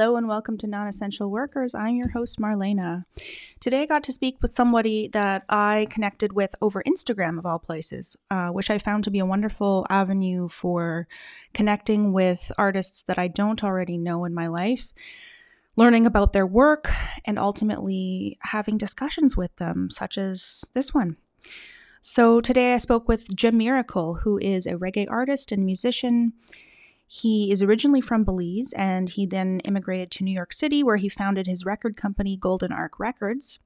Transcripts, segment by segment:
Hello and welcome to Non Essential Workers. I'm your host, Marlena. Today I got to speak with somebody that I connected with over Instagram, of all places, uh, which I found to be a wonderful avenue for connecting with artists that I don't already know in my life, learning about their work, and ultimately having discussions with them, such as this one. So today I spoke with Jah Myhrakle, who is a reggae artist and musician. He is originally from Belize and he then immigrated to New York City, where he founded his record company, Gold Den Arkc Recordsz,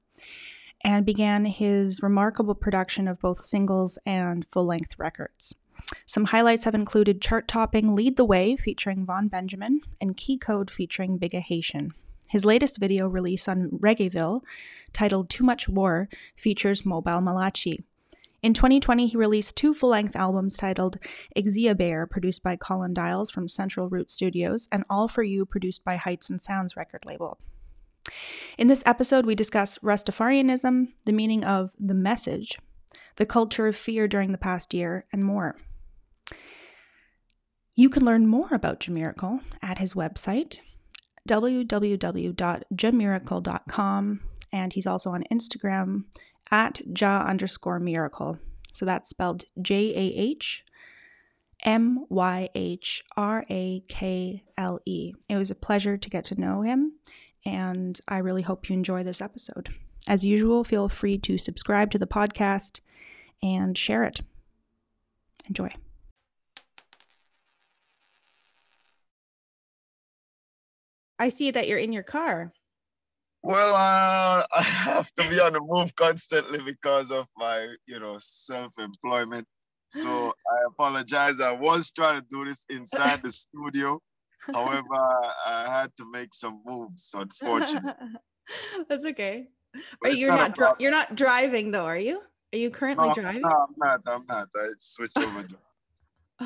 and began his remarkable production of both singles and full length records. Some highlights have included chart topping Lead the Way featuring Vaughn Benjamin and Key Kode featuring Bigga Haitian. His latest video release on Reggaeville, titled Too Much War, features Mobyle Malachi. In 2020, he released two full length albums titled Igziabeher, produced by Colin Diles from Central Root Studios, and All For You, produced by Heights and Sounds record label. In this episode, we discuss Rastafarianism, the meaning of the message, the culture of fear during the past year, and more. You can learn more about Jah Myhrakle at his website, www.jahmyhrakle.com, and he's also on Instagram at Jah underscore miracle. So that's spelled J A H M Y H R A K L E. It was a pleasure to get to know him, and I really hope you enjoy this episode. As usual, feel free to subscribe to the podcast and share it. Enjoy. I see that you're in your car. Well, uh, I have to be on the move constantly because of my, you know, self-employment. So I apologize. I was trying to do this inside the studio. However, I had to make some moves, unfortunately. That's okay. Are you not, not you're not driving though, are you? Are you currently no, driving? No, I'm not. I'm not. I switch over.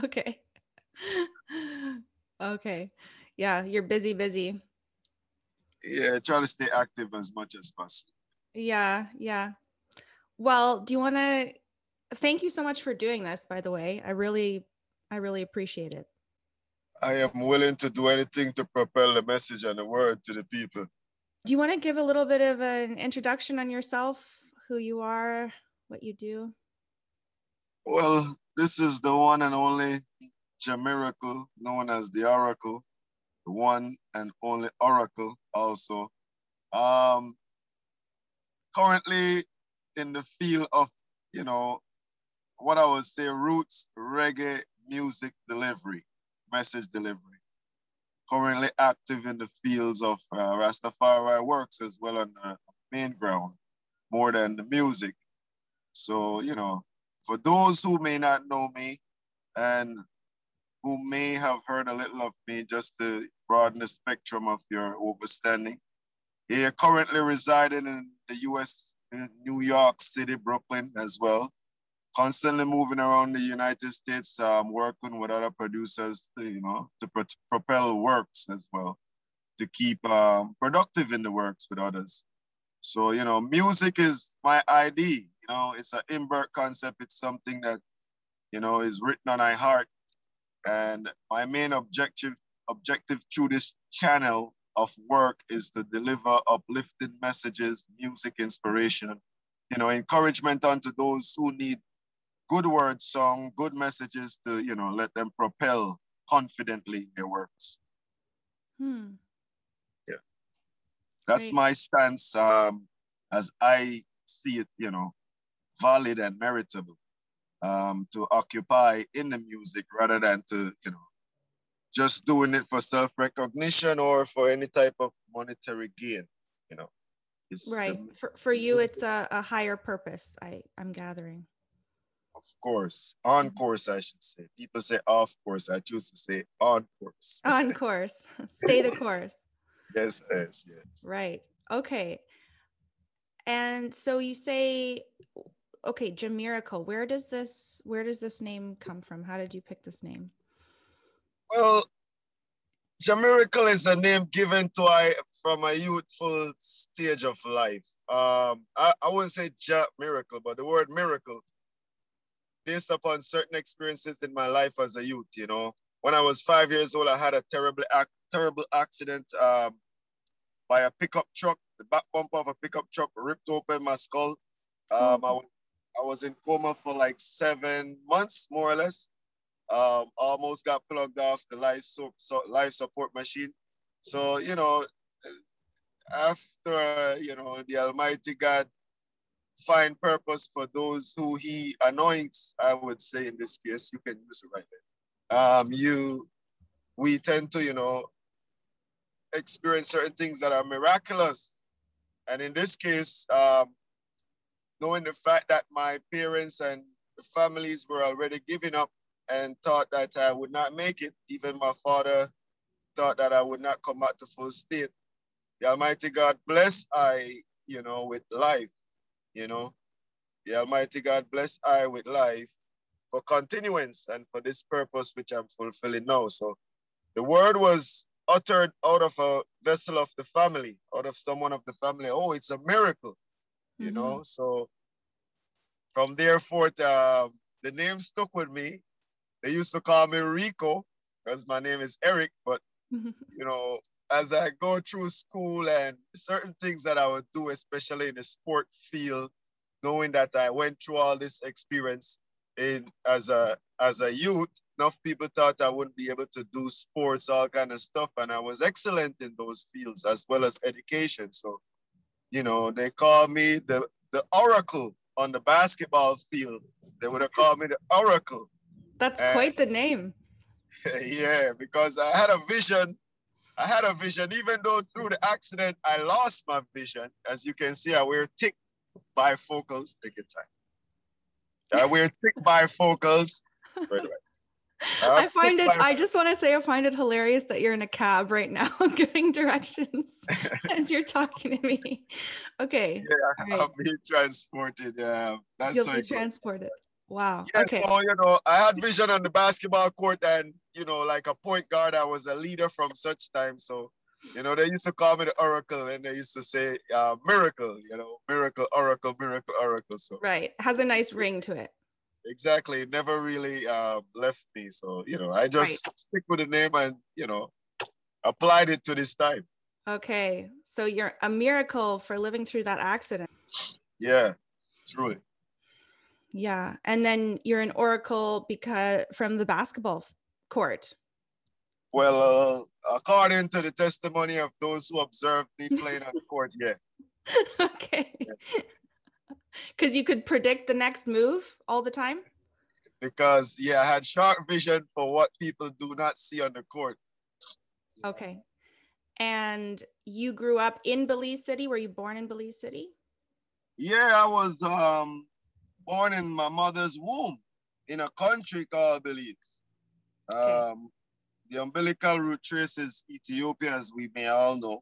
okay. okay. Yeah, you're busy, busy yeah, try to stay active as much as possible. Yeah, yeah. Well, do you want to thank you so much for doing this by the way. I really I really appreciate it. I am willing to do anything to propel the message and the word to the people. Do you want to give a little bit of an introduction on yourself, who you are, what you do? Well, this is the one and only Jah Myhrakle, known as the Orakle one and only Orakle also. Um, currently in the field of, you know, what I would say roots reggae music delivery, message delivery. Currently active in the fields of uh, Rastafari works as well on the main ground, more than the music. So, you know, for those who may not know me and who may have heard a little of me just to broaden the spectrum of your understanding. He currently residing in the US, in New York City, Brooklyn as well. Constantly moving around the United States, um, working with other producers, you know, to pro propel works as well, to keep um, productive in the works with others. So, you know, music is my ID, you know, it's an inbirth concept. It's something that, you know, is written on my heart and my main objective objective through this channel of work is to deliver uplifting messages, music inspiration, you know, encouragement onto those who need good word song, good messages to, you know, let them propel confidently their works. Hmm. Yeah. That's Great. my stance um, as I see it, you know, valid and meritable um, to occupy in the music rather than to, you know, just doing it for self-recognition or for any type of monetary gain, you know. It's right. The, for, for you, it's a, a higher purpose, I, I'm gathering. Of course. On mm-hmm. course, I should say. People say off course. I choose to say on course. on course. Stay the course. Yes, yes, yes. Right. Okay. And so you say okay, Jah Myhrakle. Where does this where does this name come from? How did you pick this name? Well, Jah Myhrakle is a name given to I from a youthful stage of life. Um, I, I wouldn't say Ja miracle, but the word miracle, based upon certain experiences in my life as a youth, you know. When I was five years old, I had a terrible, terrible accident um, by a pickup truck. The back bumper of a pickup truck ripped open my skull. Um, I, I was in coma for like seven months, more or less. Um, almost got plugged off the life, so, life support machine. So, you know, after, you know, the Almighty God find purpose for those who he anoints, I would say in this case, you can use it right there. Um, you, we tend to, you know, experience certain things that are miraculous. And in this case, um, knowing the fact that my parents and the families were already giving up and thought that I would not make it, even my father thought that I would not come back to full state. The Almighty God bless I, you know, with life, you know. The Almighty God bless I with life for continuance and for this purpose which I'm fulfilling now. So the word was uttered out of a vessel of the family, out of someone of the family. Oh, it's a miracle, you mm-hmm. know. So from there forth, um, the name stuck with me. They used to call me Rico because my name is Eric, but you know, as I go through school and certain things that I would do, especially in the sport field, knowing that I went through all this experience in as a as a youth, enough people thought I wouldn't be able to do sports, all kind of stuff, and I was excellent in those fields as well as education. So, you know, they call me the the oracle on the basketball field. They would have called me the oracle. That's and, quite the name. yeah, because I had a vision. I had a vision, even though through the accident I lost my vision. As you can see, I wear thick bifocals. Take your time. I wear thick bifocals. Right, right. I uh, find it, I just want to say, I find it hilarious that you're in a cab right now giving directions as you're talking to me. Okay. Yeah, right. I'll be transported. Yeah, that's You'll be transported. Wow. Yeah, okay. so, you know, I had vision on the basketball court and, you know, like a point guard, I was a leader from such time. So, you know, they used to call me the oracle and they used to say uh, miracle, you know, miracle, oracle, miracle, oracle. So, right. Has a nice ring to it exactly never really uh, left me so you know i just right. stick with the name and you know applied it to this time okay so you're a miracle for living through that accident yeah truly yeah and then you're an oracle because from the basketball court. Well uh, according to the testimony of those who observed me playing on the court yeah. Okay. Yeah because you could predict the next move all the time? Because yeah i had sharp vision for what people do not see on the court. Okay. And you grew up in belize city? Were you born in belize city? Yeah i was um born in my mother's womb in a country called belize okay. um the umbilical root traces ethiopia as we may all know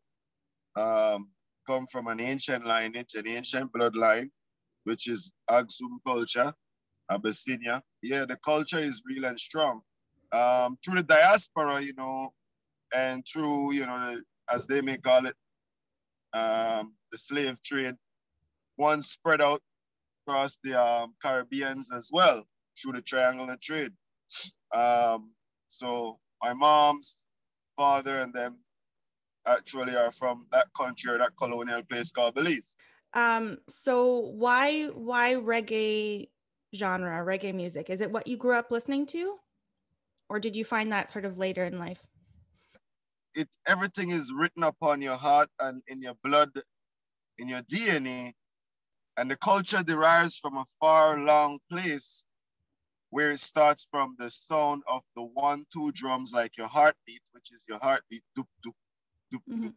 um come from an ancient lineage an ancient bloodline which is Aksum culture, Abyssinia. Yeah, the culture is real and strong. Um, through the diaspora, you know, and through, you know, the, as they may call it, um, the slave trade, one spread out across the um, Caribbeans as well through the triangular trade. Um, so my mom's father and them actually are from that country or that colonial place called Belize. Um, so why why reggae genre, reggae music? Is it what you grew up listening to? Or did you find that sort of later in life? It everything is written upon your heart and in your blood, in your DNA. And the culture derives from a far long place where it starts from the sound of the one, two drums, like your heartbeat, which is your heartbeat, doop, doop, doop, mm-hmm. doop,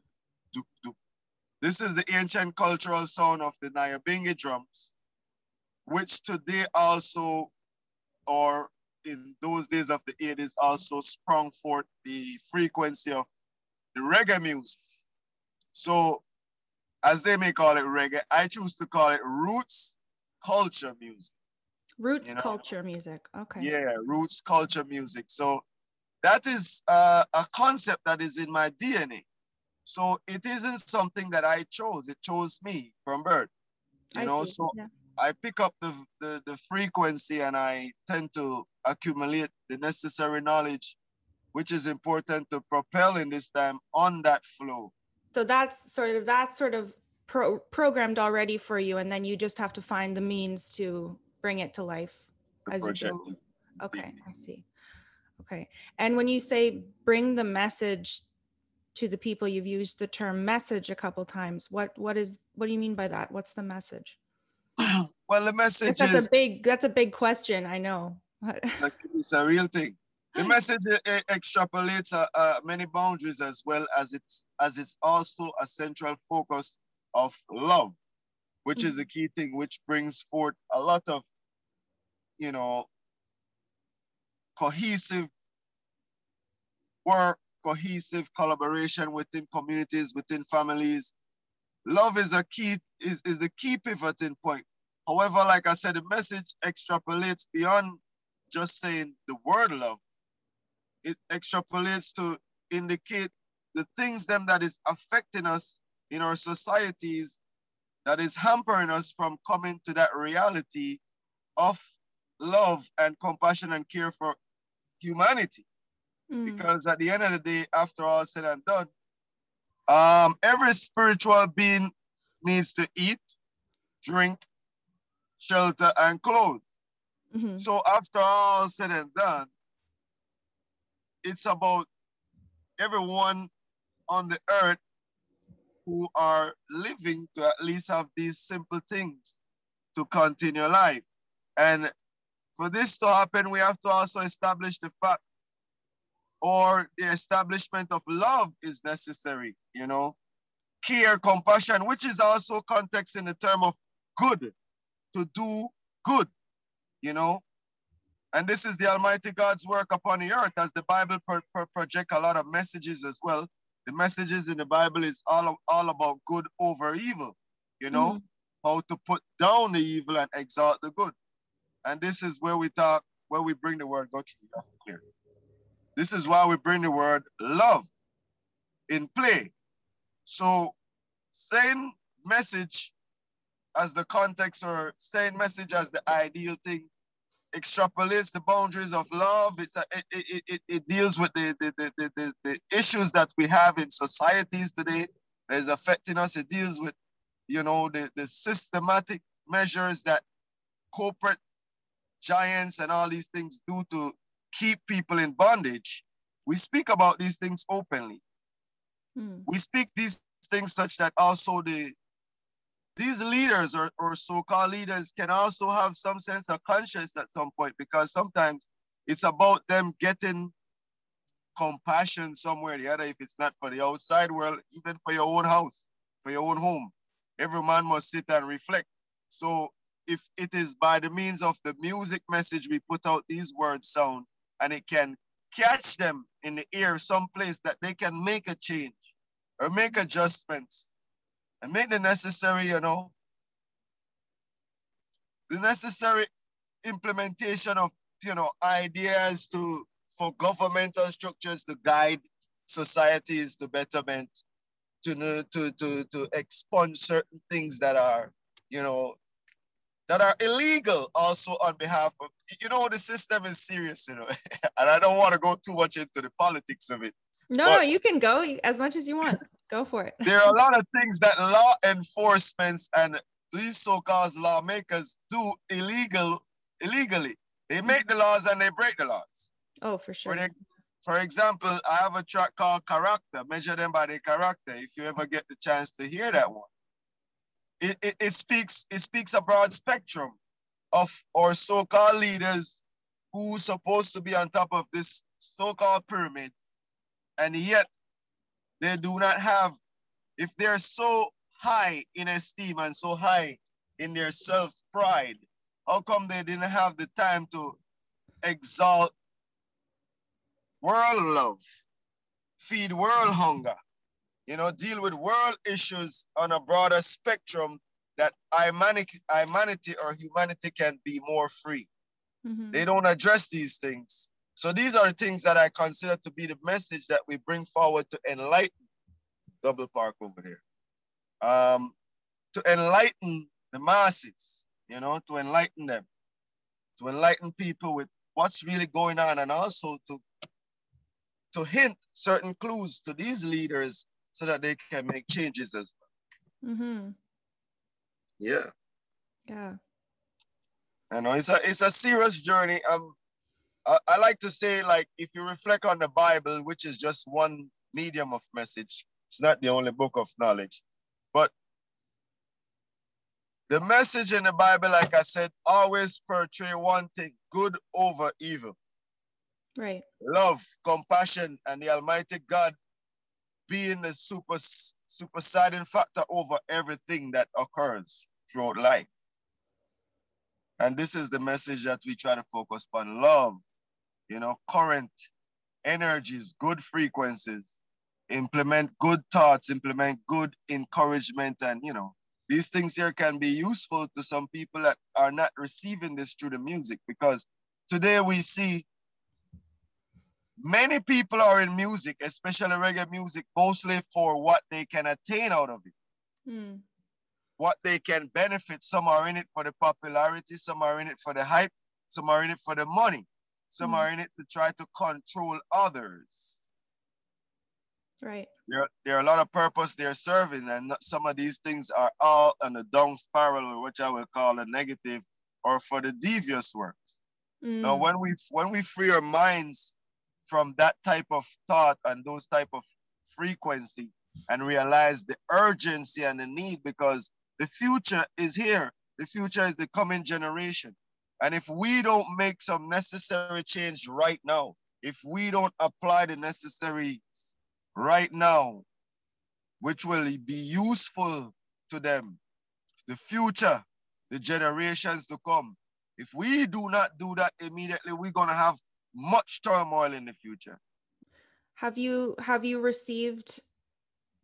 doop, doop, this is the ancient cultural sound of the Nyabingi drums, which today also, or in those days of the 80s, also sprung forth the frequency of the reggae music. So, as they may call it reggae, I choose to call it roots culture music. Roots you know? culture music. Okay. Yeah, roots culture music. So that is uh, a concept that is in my DNA. So it isn't something that I chose. It chose me from birth. You I know, see. so yeah. I pick up the, the, the frequency and I tend to accumulate the necessary knowledge, which is important to propel in this time on that flow. So that's sort of that's sort of pro- programmed already for you, and then you just have to find the means to bring it to life as you go. Okay, I see. Okay, and when you say bring the message to the people, you've used the term message a couple times. What what is what do you mean by that? What's the message? well, the message that's is a big that's a big question. I know. it's a real thing. The message extrapolates uh, uh, many boundaries as well as it's as it's also a central focus of love, which mm-hmm. is the key thing, which brings forth a lot of, you know, cohesive work, cohesive collaboration within communities, within families. Love is a key is, is the key pivoting point However, like I said, the message extrapolates beyond just saying the word love. It extrapolates to indicate the things them that is affecting us in our societies that is hampering us from coming to that reality of love and compassion and care for humanity. Mm. Because at the end of the day, after all said and done, um, every spiritual being needs to eat, drink, shelter, and clothes. Mm-hmm. So after all said and done, it's about everyone on the earth who are living to at least have these simple things to continue life. And for this to happen, we have to also establish the fact or the establishment of love is necessary, you know, care, compassion, which is also context in the term of good to do good, you know? And this is the Almighty God's work upon the earth as the Bible pro- pro- project a lot of messages as well. The messages in the Bible is all, all about good over evil, you know, mm how to put down the evil and exalt the good. And this is where we talk, where we bring the word, go through clear. This is why we bring the word love in play. So same message as the context or same message as the ideal thing extrapolates the boundaries of love. It's a, it, it, it, it, deals with the, the, the, the, the issues that we have in societies today that is affecting us. It deals with, you know, the, the systematic measures that corporate giants and all these things do to keep people in bondage. We speak about these things openly. Hmm. We speak these things such that also the these leaders or, or so-called leaders can also have some sense of conscience at some point because sometimes it's about them getting compassion somewhere or the other if it's not for the outside world even for your own house for your own home. Every man must sit and reflect. So if it is by the means of the music message we put out these words sound and it can catch them in the ear someplace that they can make a change or make adjustments and make the necessary, you know, the necessary implementation of, you know, ideas to for governmental structures to guide societies to betterment, to to to to expunge certain things that are, you know, that are illegal also on behalf of you know the system is serious you know and i don't want to go too much into the politics of it. No you can go as much as you want Go for it. there are a lot of things that law enforcements and these so-called lawmakers do illegal illegally. They mm-hmm. make the laws and they break the laws. Oh, for sure. For, the, for example, I have a track called Character, Measure Them by Their Character. If you ever get the chance to hear that one. It, it, it speaks it speaks a broad spectrum of our so-called leaders who supposed to be on top of this so-called pyramid, and yet they do not have, if they're so high in esteem and so high in their self pride, how come they didn't have the time to exalt world love, feed world hunger, you know, deal with world issues on a broader spectrum that humanity, or humanity can be more free. Mm-hmm. They don't address these things. So these are the things that I consider to be the message that we bring forward to enlighten double park over there. Um, to enlighten the masses, you know, to enlighten them, to enlighten people with what's really going on and also to to hint certain clues to these leaders so that they can make changes as well. Mm-hmm. Yeah. Yeah. I know it's a it's a serious journey. Um, I, I like to say like if you reflect on the Bible, which is just one medium of message, it's not the only book of knowledge, but the message in the Bible, like I said, always portray one thing: good over evil. Right. Love, compassion, and the Almighty God being the super supersiding factor over everything that occurs throughout life. And this is the message that we try to focus on love, you know, current energies, good frequencies, implement good thoughts, implement good encouragement. And, you know, these things here can be useful to some people that are not receiving this through the music because today we see many people are in music, especially reggae music, mostly for what they can attain out of it. Mm. What they can benefit. Some are in it for the popularity, some are in it for the hype, some are in it for the money, some mm. are in it to try to control others. Right. There, there are a lot of purpose they're serving, and some of these things are all on the down spiral, which I will call a negative, or for the devious works. Mm. Now, when we when we free our minds from that type of thought and those type of frequency and realize the urgency and the need because the future is here. The future is the coming generation. And if we don't make some necessary change right now, if we don't apply the necessary right now, which will be useful to them, the future, the generations to come, if we do not do that immediately, we're going to have much turmoil in the future. Have you have you received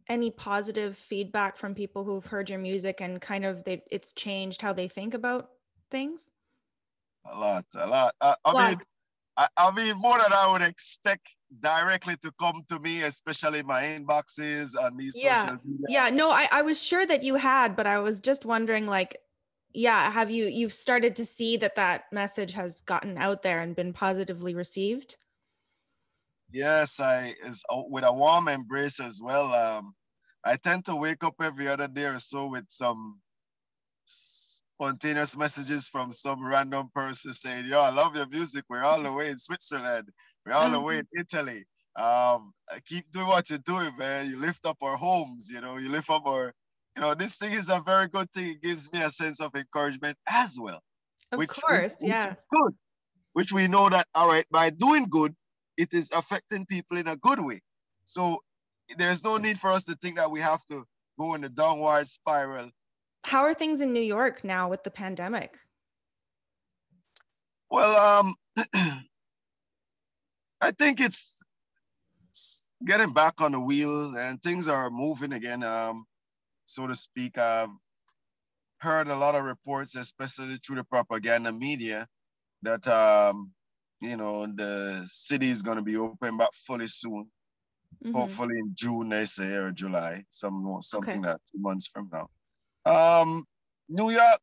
any positive feedback from people who've heard your music and kind of they it's changed how they think about things? A lot, a lot. I, I mean, I, I, mean more than I would expect directly to come to me, especially my inboxes and these yeah. Yeah, no, I, I was sure that you had, but I was just wondering like yeah have you you've started to see that that message has gotten out there and been positively received yes i is oh, with a warm embrace as well um i tend to wake up every other day or so with some spontaneous messages from some random person saying yo i love your music we're all the way in switzerland we're all the way in italy um keep doing what you're doing man you lift up our homes you know you lift up our you know, this thing is a very good thing. It gives me a sense of encouragement as well. Of which, course, which, yeah. Which good. Which we know that, all right, by doing good, it is affecting people in a good way. So there's no need for us to think that we have to go in a downward spiral. How are things in New York now with the pandemic? Well, um, I think it's getting back on the wheel and things are moving again. Um, so to speak. I've heard a lot of reports, especially through the propaganda media, that um, you know the city is going to be open back fully soon. Mm-hmm. Hopefully in June, they say, or July, some something okay. that two months from now. Um, New York,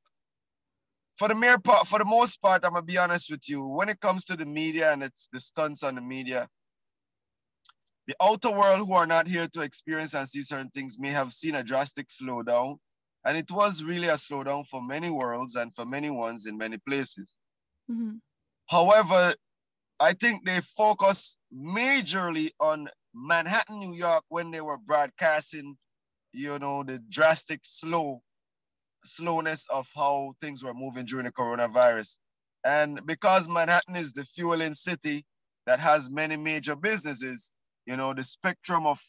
for the mere part, for the most part, I'm gonna be honest with you. When it comes to the media and it's the stunts on the media, the outer world who are not here to experience and see certain things may have seen a drastic slowdown. And it was really a slowdown for many worlds and for many ones in many places. Mm-hmm. However, I think they focus majorly on Manhattan, New York, when they were broadcasting, you know, the drastic slow slowness of how things were moving during the coronavirus. And because Manhattan is the fueling city that has many major businesses, you know, the spectrum of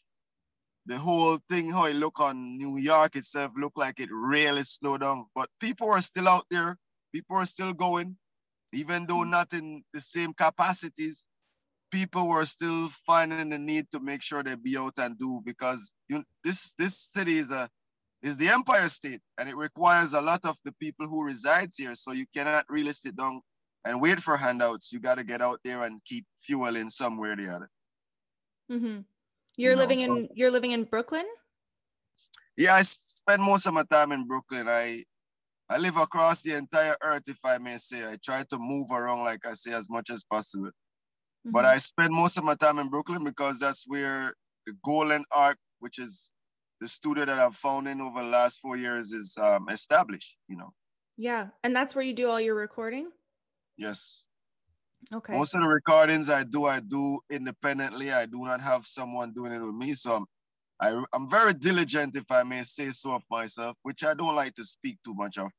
the whole thing, how it look on New York itself, look like it really slowed down. But people are still out there. People are still going, even though mm. not in the same capacities. People were still finding the need to make sure they be out and do because you, this this city is a is the empire state and it requires a lot of the people who resides here. So you cannot really sit down and wait for handouts. You got to get out there and keep fueling somewhere or the other. Mm-hmm. You're you living know, in you're living in Brooklyn. Yeah, I spend most of my time in Brooklyn. I I live across the entire earth, if I may say. I try to move around, like I say, as much as possible. Mm-hmm. But I spend most of my time in Brooklyn because that's where the Gold Den Arkc, which is the studio that I've found in over the last four years, is um, established. You know. Yeah, and that's where you do all your recording. Yes. Okay. Most of the recordings I do, I do independently. I do not have someone doing it with me, so I'm, I, I'm very diligent, if I may say so, of myself, which I don't like to speak too much of.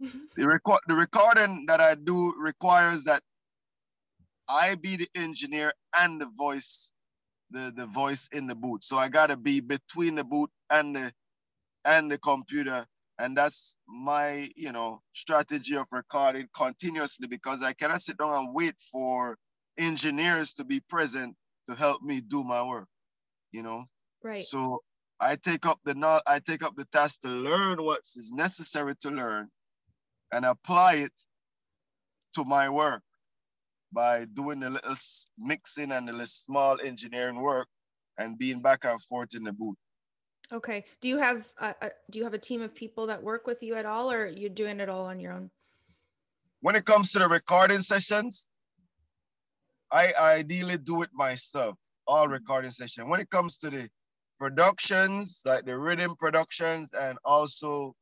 the record, the recording that I do requires that I be the engineer and the voice, the, the voice in the boot. So I gotta be between the boot and the and the computer. And that's my, you know, strategy of recording continuously because I cannot sit down and wait for engineers to be present to help me do my work, you know? Right. So I take up the not I take up the task to learn what is necessary to learn and apply it to my work by doing a little mixing and a little small engineering work and being back and forth in the booth. Okay. Do you have a, a, do you have a team of people that work with you at all, or are you doing it all on your own? When it comes to the recording sessions, I ideally do it myself. All mm-hmm. recording session. When it comes to the productions, like the rhythm productions, and also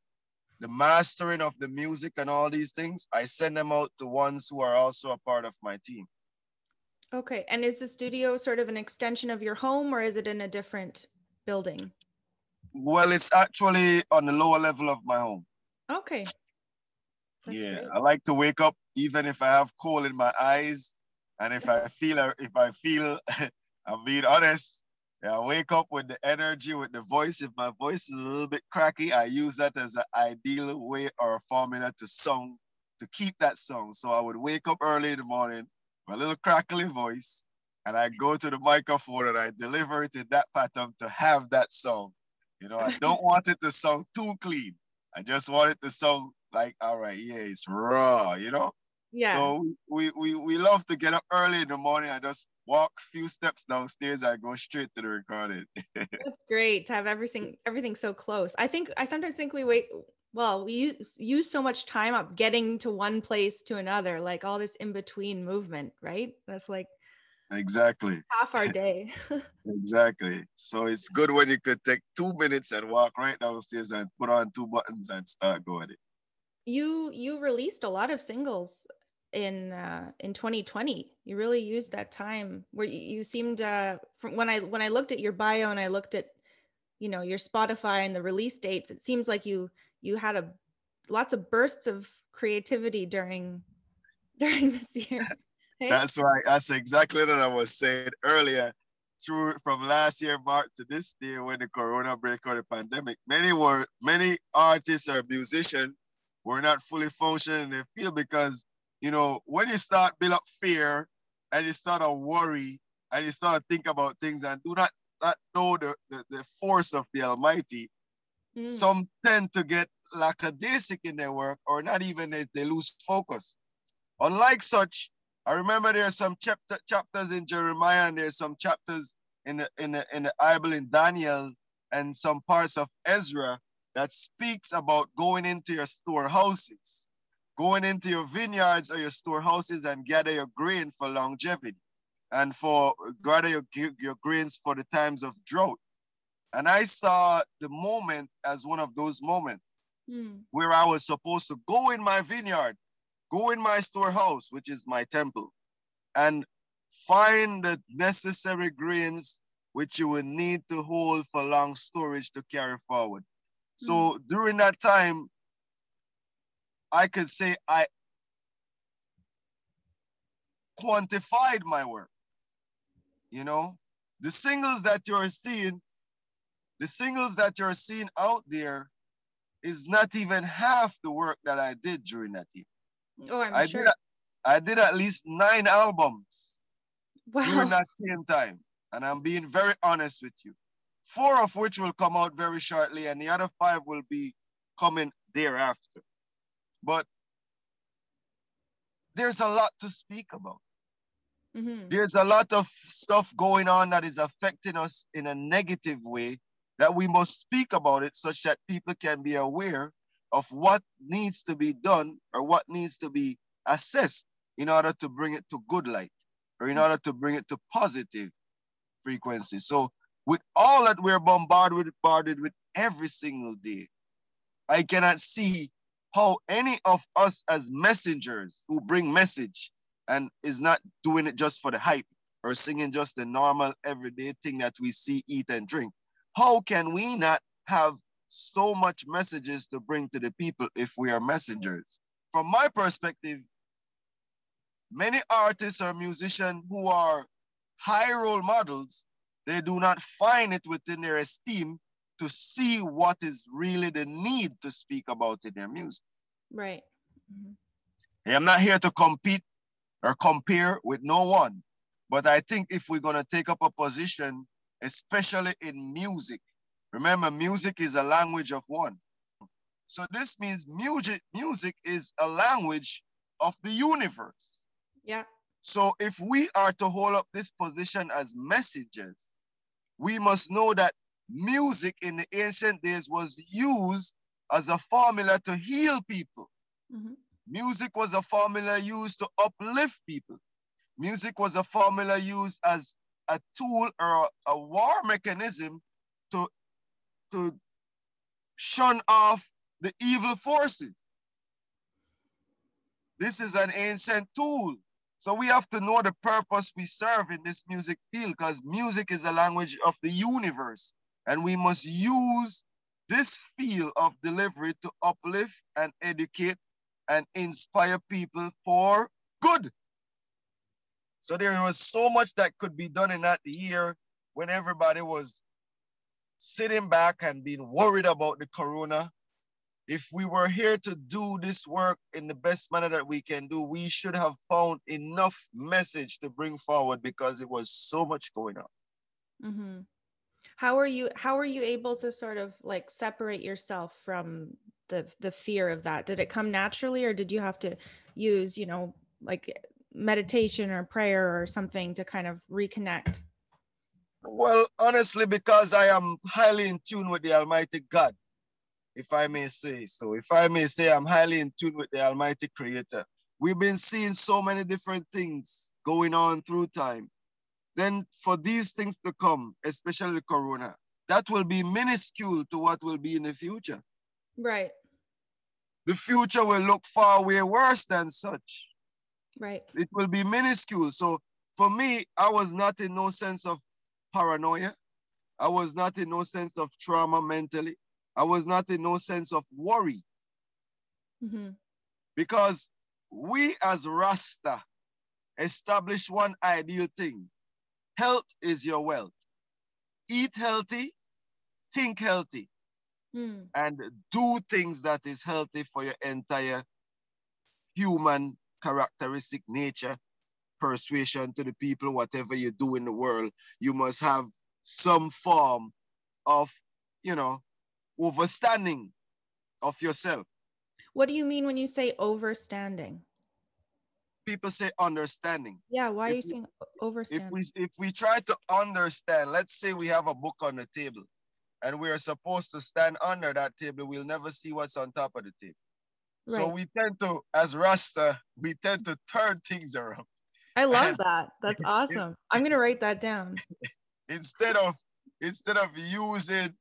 the mastering of the music and all these things, I send them out to ones who are also a part of my team. Okay. And is the studio sort of an extension of your home or is it in a different building? Well, it's actually on the lower level of my home. Okay. That's yeah, great. I like to wake up even if I have coal in my eyes, and if I feel if I feel I'm being honest, yeah, I wake up with the energy, with the voice. If my voice is a little bit cracky, I use that as an ideal way or a formula to song, to keep that song. So I would wake up early in the morning, my little crackly voice, and I go to the microphone and I deliver it in that pattern to have that song. You know, I don't want it to sound too clean. I just want it to sound like, all right, yeah, it's raw, you know? Yeah. So we, we we love to get up early in the morning. I just walk a few steps downstairs. I go straight to the recording. That's great to have everything everything so close. I think I sometimes think we wait. Well, we use, use so much time up getting to one place to another, like all this in between movement, right? That's like exactly half our day. exactly. So it's good when you could take two minutes and walk right downstairs and put on two buttons and start going. You you released a lot of singles in uh, in 2020 you really used that time where you, seemed uh, from when i when i looked at your bio and i looked at you know your spotify and the release dates it seems like you you had a lots of bursts of creativity during during this year that's right. That's exactly what i was saying earlier. Through from last year march to this year when the corona break or the pandemic many were many artists or musicians were not fully functioning in their field because you know, when you start build up fear and you start to worry and you start to think about things and do not, not know the, the, the force of the Almighty, mm. some tend to get lackadaisic in their work or not even they, they lose focus. Unlike such, I remember there are some chapter, chapters in Jeremiah and there's some chapters in the, in, the, in the Bible in Daniel and some parts of Ezra that speaks about going into your storehouses going into your vineyards or your storehouses and gather your grain for longevity and for gather your, your grains for the times of drought. And I saw the moment as one of those moments mm. where I was supposed to go in my vineyard, go in my storehouse, which is my temple, and find the necessary grains which you will need to hold for long storage to carry forward. Mm. So during that time, I could say I quantified my work. You know, the singles that you're seeing, the singles that you're seeing out there is not even half the work that I did during that year. Oh, I'm I sure. Did, I did at least nine albums wow. during that same time. And I'm being very honest with you. Four of which will come out very shortly, and the other five will be coming thereafter. But there's a lot to speak about. Mm-hmm. There's a lot of stuff going on that is affecting us in a negative way that we must speak about it such that people can be aware of what needs to be done or what needs to be assessed in order to bring it to good light or in order to bring it to positive frequency. So with all that we're bombarded, bombarded with every single day, I cannot see how any of us as messengers who bring message and is not doing it just for the hype or singing just the normal everyday thing that we see, eat and drink. How can we not have so much messages to bring to the people if we are messengers? From my perspective, many artists or musicians who are high role models, they do not find it within their esteem to see what is really the need to speak about in their music. Right. Mm-hmm. I'm not here to compete or compare with no one, but I think if we're going to take up a position, especially in music, remember, music is a language of one. So this means music, music is a language of the universe. Yeah. So if we are to hold up this position as messengers, we must know that music in the ancient days was used as a formula to heal people. Mm-hmm. Music was a formula used to uplift people. Music was a formula used as a tool or a, a war mechanism to, to shun off the evil forces. This is an ancient tool. So we have to know the purpose we serve in this music field because music is a language of the universe. And we must use this field of delivery to uplift and educate and inspire people for good. So there was so much that could be done in that year when everybody was sitting back and being worried about the corona. If we were here to do this work in the best manner that we can do, we should have found enough message to bring forward because it was so much going on. Mm-hmm how are you how are you able to sort of like separate yourself from the the fear of that? Did it come naturally or did you have to use you know like meditation or prayer or something to kind of reconnect? Well honestly because i am highly in tune with the almighty god if i may say so. If i may say i'm highly in tune with the almighty creator. We've been seeing so many different things going on through time then for these things to come, especially Corona, that will be minuscule to what will be in the future. Right. The future will look far way worse than such. Right. It will be minuscule. So for me, I was not in no sense of paranoia. I was not in no sense of trauma mentally. I was not in no sense of worry. Mm-hmm. Because we as Rasta establish one ideal thing Health is your wealth. Eat healthy, think healthy, mm. and do things that is healthy for your entire human characteristic nature, persuasion to the people, whatever you do in the world, you must have some form of, you know, overstanding of yourself. What do you mean when you say overstanding? People say understanding. Yeah, why if are you we, saying overstanding? If we if we try to understand, let's say we have a book on the table and we're supposed to stand under that table, we'll never see what's on top of the table. Right. So we tend to, as Rasta, we tend to turn things around. I love and that. That's awesome. I'm gonna write that down. Instead of instead of using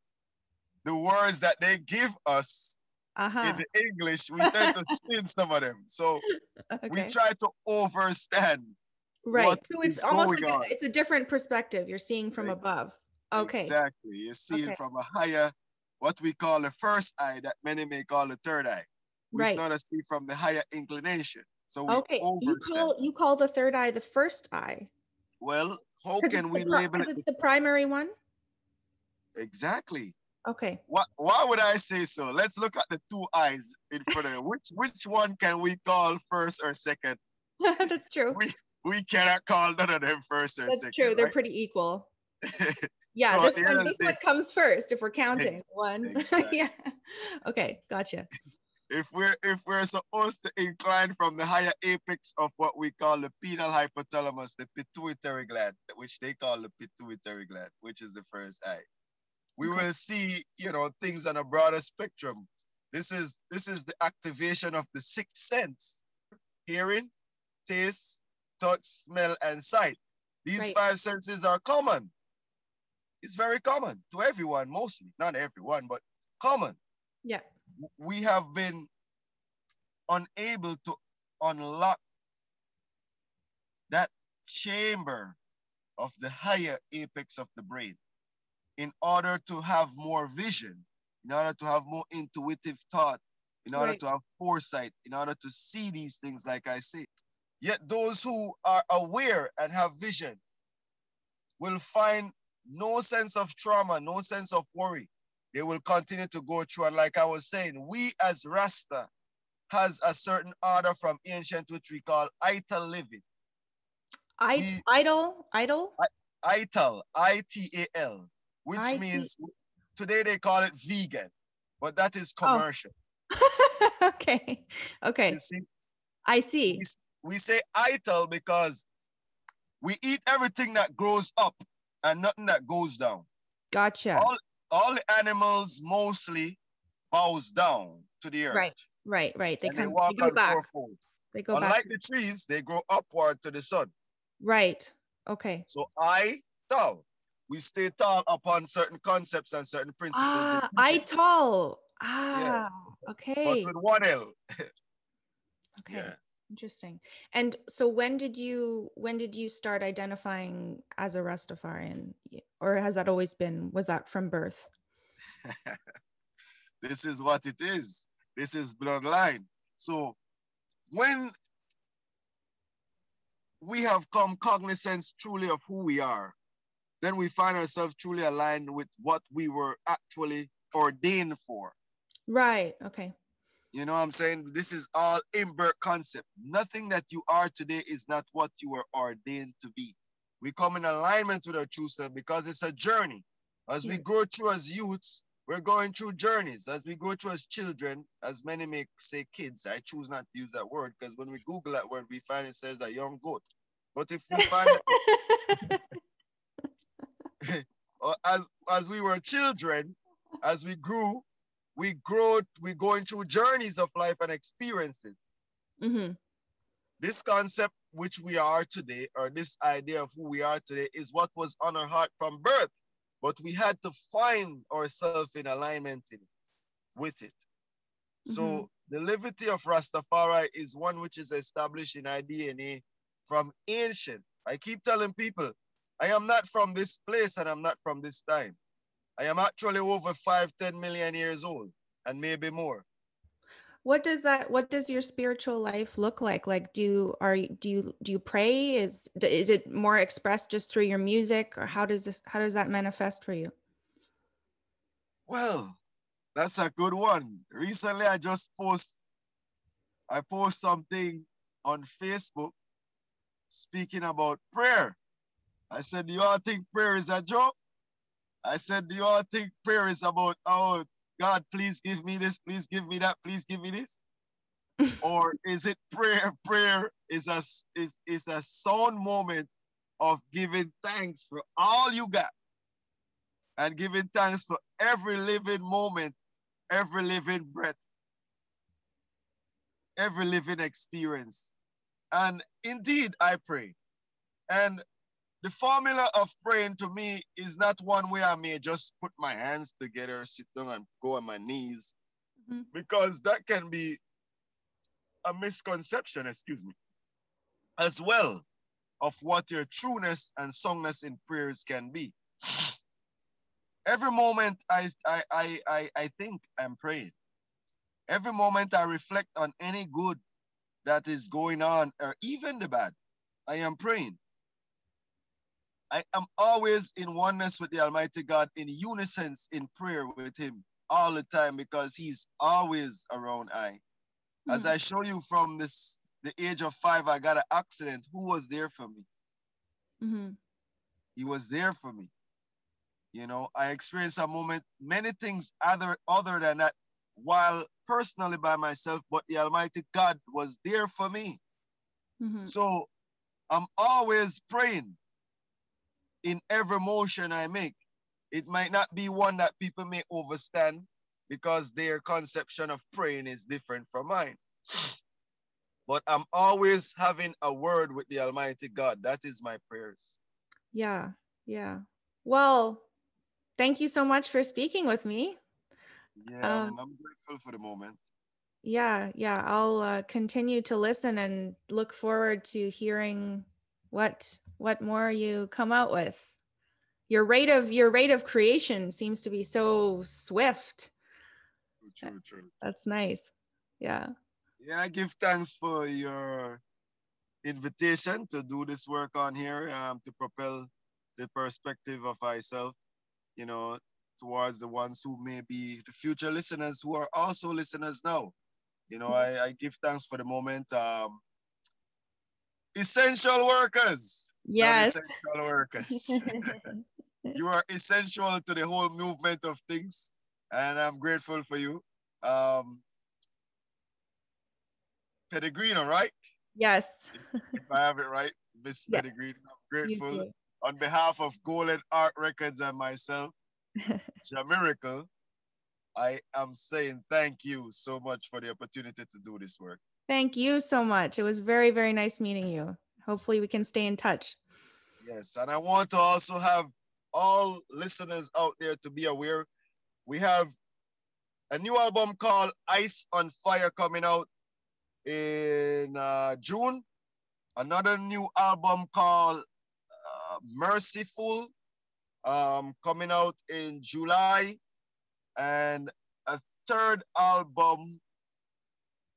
the words that they give us uh-huh. in the English, we tend to spin some of them. So okay. we try to overstand. Right. So it's almost like a, it's a different perspective you're seeing from right. above. Okay. Exactly. You're seeing okay. from a higher, what we call the first eye, that many may call the third eye. We right. sort of see from the higher inclination. So we okay, you call you call the third eye the first eye. Well, how can we label it? It's the primary one. Exactly. Okay. Why, why would I say so? Let's look at the two eyes in front of you. Which which one can we call first or second? That's true. We we cannot call none of them first or That's second. true. They're right? pretty equal. Yeah, so this one this one comes first if we're counting. One. Yeah. Okay, gotcha. if we're if we're supposed to incline from the higher apex of what we call the pineal hypothalamus, the pituitary gland, which they call the pituitary gland, which is the first eye, we will see, you know, things on a broader spectrum. This is this is the activation of the sixth sense: hearing, taste, touch, smell, and sight. These right. five senses are common. It's very common to everyone, mostly not everyone, but common. Yeah we have been unable to unlock that chamber of the higher apex of the brain in order to have more vision, in order to have more intuitive thought, in order right. to have foresight, in order to see these things like I say. Yet those who are aware and have vision will find no sense of trauma, no sense of worry, they will continue to go through. And like I was saying, we as Rasta has a certain order from ancient, which we call ital living. I, we, idle, idle? Ital, I-T-A-L, which I-T- means today they call it vegan, but that is oh. commercial. Oh. okay, okay. See, I see. We, we say ital because we eat everything that grows up and nothing that goes down. Gotcha. All, all the animals mostly bows down to the earth. Right, right, right. They, come, they, walk they go back. They go Unlike back. the trees, they grow upward to the sun. Right. Okay. So I tall. We stay tall upon certain concepts and certain principles. Ah, I tall. Ah, yeah. okay. But with one L. okay. Yeah. Interesting. And so when did you when did you start identifying as a Rastafarian? Or has that always been was that from birth? this is what it is. This is bloodline. So when we have come cognizance truly of who we are, then we find ourselves truly aligned with what we were actually ordained for. Right. Okay. You know what I'm saying? This is all inbirth concept. Nothing that you are today is not what you were ordained to be. We come in alignment with our true self because it's a journey. As we grow through as youths, we're going through journeys. As we go through as children, as many may say kids, I choose not to use that word because when we Google that word, we find it says a young goat. But if we find as as we were children, as we grew, we grow, we're going through journeys of life and experiences. Mm-hmm. This concept, which we are today, or this idea of who we are today, is what was on our heart from birth. But we had to find ourselves in alignment in it, with it. Mm-hmm. So the liberty of Rastafari is one which is established in our DNA from ancient. I keep telling people, I am not from this place and I'm not from this time. I am actually over five, 10 million years old and maybe more. What does that, what does your spiritual life look like? Like, do, are you, do you, do you pray? Is, is it more expressed just through your music or how does this, how does that manifest for you? Well, that's a good one. Recently, I just post, I post something on Facebook speaking about prayer. I said, do you all think prayer is a joke? I said, do you all think prayer is about, oh, God, please give me this, please give me that, please give me this? or is it prayer? Prayer is a, is, is a sound moment of giving thanks for all you got and giving thanks for every living moment, every living breath, every living experience. And indeed, I pray. And the formula of praying to me is not one way I may just put my hands together, sit down and go on my knees, mm-hmm. because that can be a misconception, excuse me, as well of what your trueness and songness in prayers can be. Every moment I, I, I, I, I think I'm praying. Every moment I reflect on any good that is going on, or even the bad, I am praying. I am always in oneness with the Almighty God, in unison in prayer with Him all the time because He's always around I. Mm-hmm. As I show you from this the age of five, I got an accident. Who was there for me? Mm-hmm. He was there for me. You know, I experienced a moment, many things other other than that while personally by myself, but the Almighty God was there for me. Mm-hmm. So I'm always praying in every motion I make. It might not be one that people may understand because their conception of praying is different from mine. But I'm always having a word with the Almighty God. That is my prayers. Yeah, yeah. Well, thank you so much for speaking with me. Yeah, um, I'm grateful for the moment. Yeah, yeah. I'll uh, continue to listen and look forward to hearing what what more you come out with. Your rate of your rate of creation seems to be so swift. True, true. That's nice. Yeah. Yeah, I give thanks for your invitation to do this work on here, um, to propel the perspective of myself, you know, towards the ones who may be the future listeners who are also listeners now. You know, I, I give thanks for the moment. Um, essential workers. Yes. Essential workers. you are essential to the whole movement of things, and I'm grateful for you. Um, Pellegrino, right? Yes. if I have it right, Miss. Pellegrino. I'm grateful on behalf of Golden Art Records and myself, Jah Myhrakle. I am saying thank you so much for the opportunity to do this work. Thank you so much. It was very, very nice meeting you. Hopefully, we can stay in touch. Yes, and I want to also have all listeners out there to be aware we have a new album called Ice on Fire coming out in uh, June. Another new album called uh, Merciful um, coming out in July. And a third album.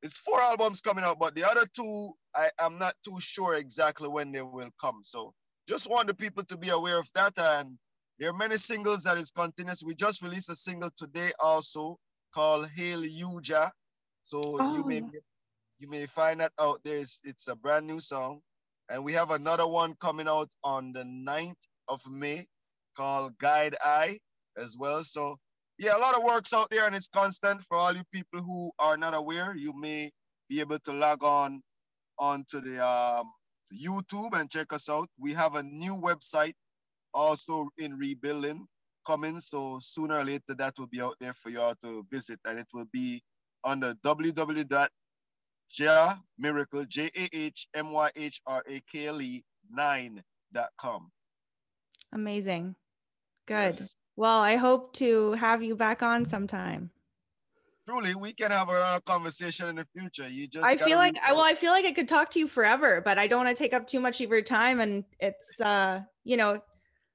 It's four albums coming out, but the other two, I am not too sure exactly when they will come. So just want the people to be aware of that. And there are many singles that is continuous. We just released a single today also called Hail Yuja. So oh, you may you may find that out there. It's, it's a brand new song. And we have another one coming out on the 9th of May called Guide Eye as well. So yeah, a lot of works out there and it's constant for all you people who are not aware. You may be able to log on onto the um, YouTube and check us out. We have a new website also in rebuilding coming. So sooner or later that will be out there for y'all to visit and it will be on the www Jah Myhrakle, J A H M Y H R A K L E 9.com. Amazing. Good. Yes. Well, I hope to have you back on sometime. Truly, we can have a conversation in the future. You just I feel like I well, I feel like I could talk to you forever, but I don't want to take up too much of your time and it's uh, you know,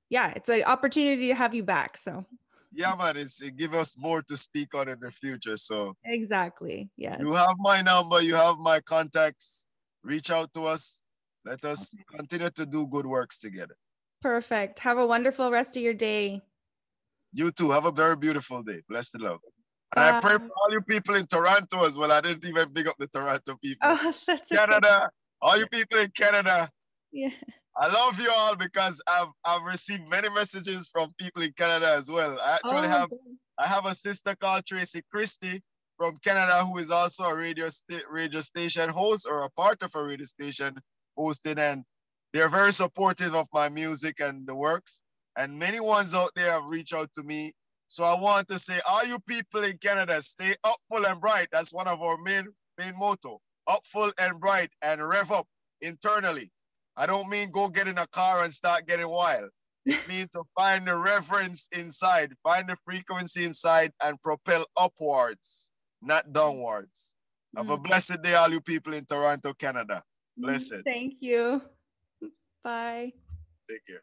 yeah, it's an opportunity to have you back. So yeah, man, it's, it give us more to speak on in the future. So exactly, yeah. You have my number, you have my contacts. Reach out to us. Let us continue to do good works together. Perfect. Have a wonderful rest of your day. You too. Have a very beautiful day. Bless the love. And I pray for all you people in Toronto as well. I didn't even big up the Toronto people. Oh, Canada. Okay. All you people in Canada. Yeah. I love you all because I've I've received many messages from people in Canada as well. I actually oh, have I have a sister called Tracy Christie from Canada who is also a radio sta- radio station host or a part of a radio station hosting, and they're very supportive of my music and the works. And many ones out there have reached out to me. So I want to say, all you people in Canada, stay up full and bright. That's one of our main main motto: up full and bright, and rev up internally I don't mean go get in a car and start getting wild. It means to find the reference inside, find the frequency inside and propel upwards, not downwards. Mm. Have a mm. blessed day, all you people in Toronto, Canada. Blessed. Thank you. Bye. Take care.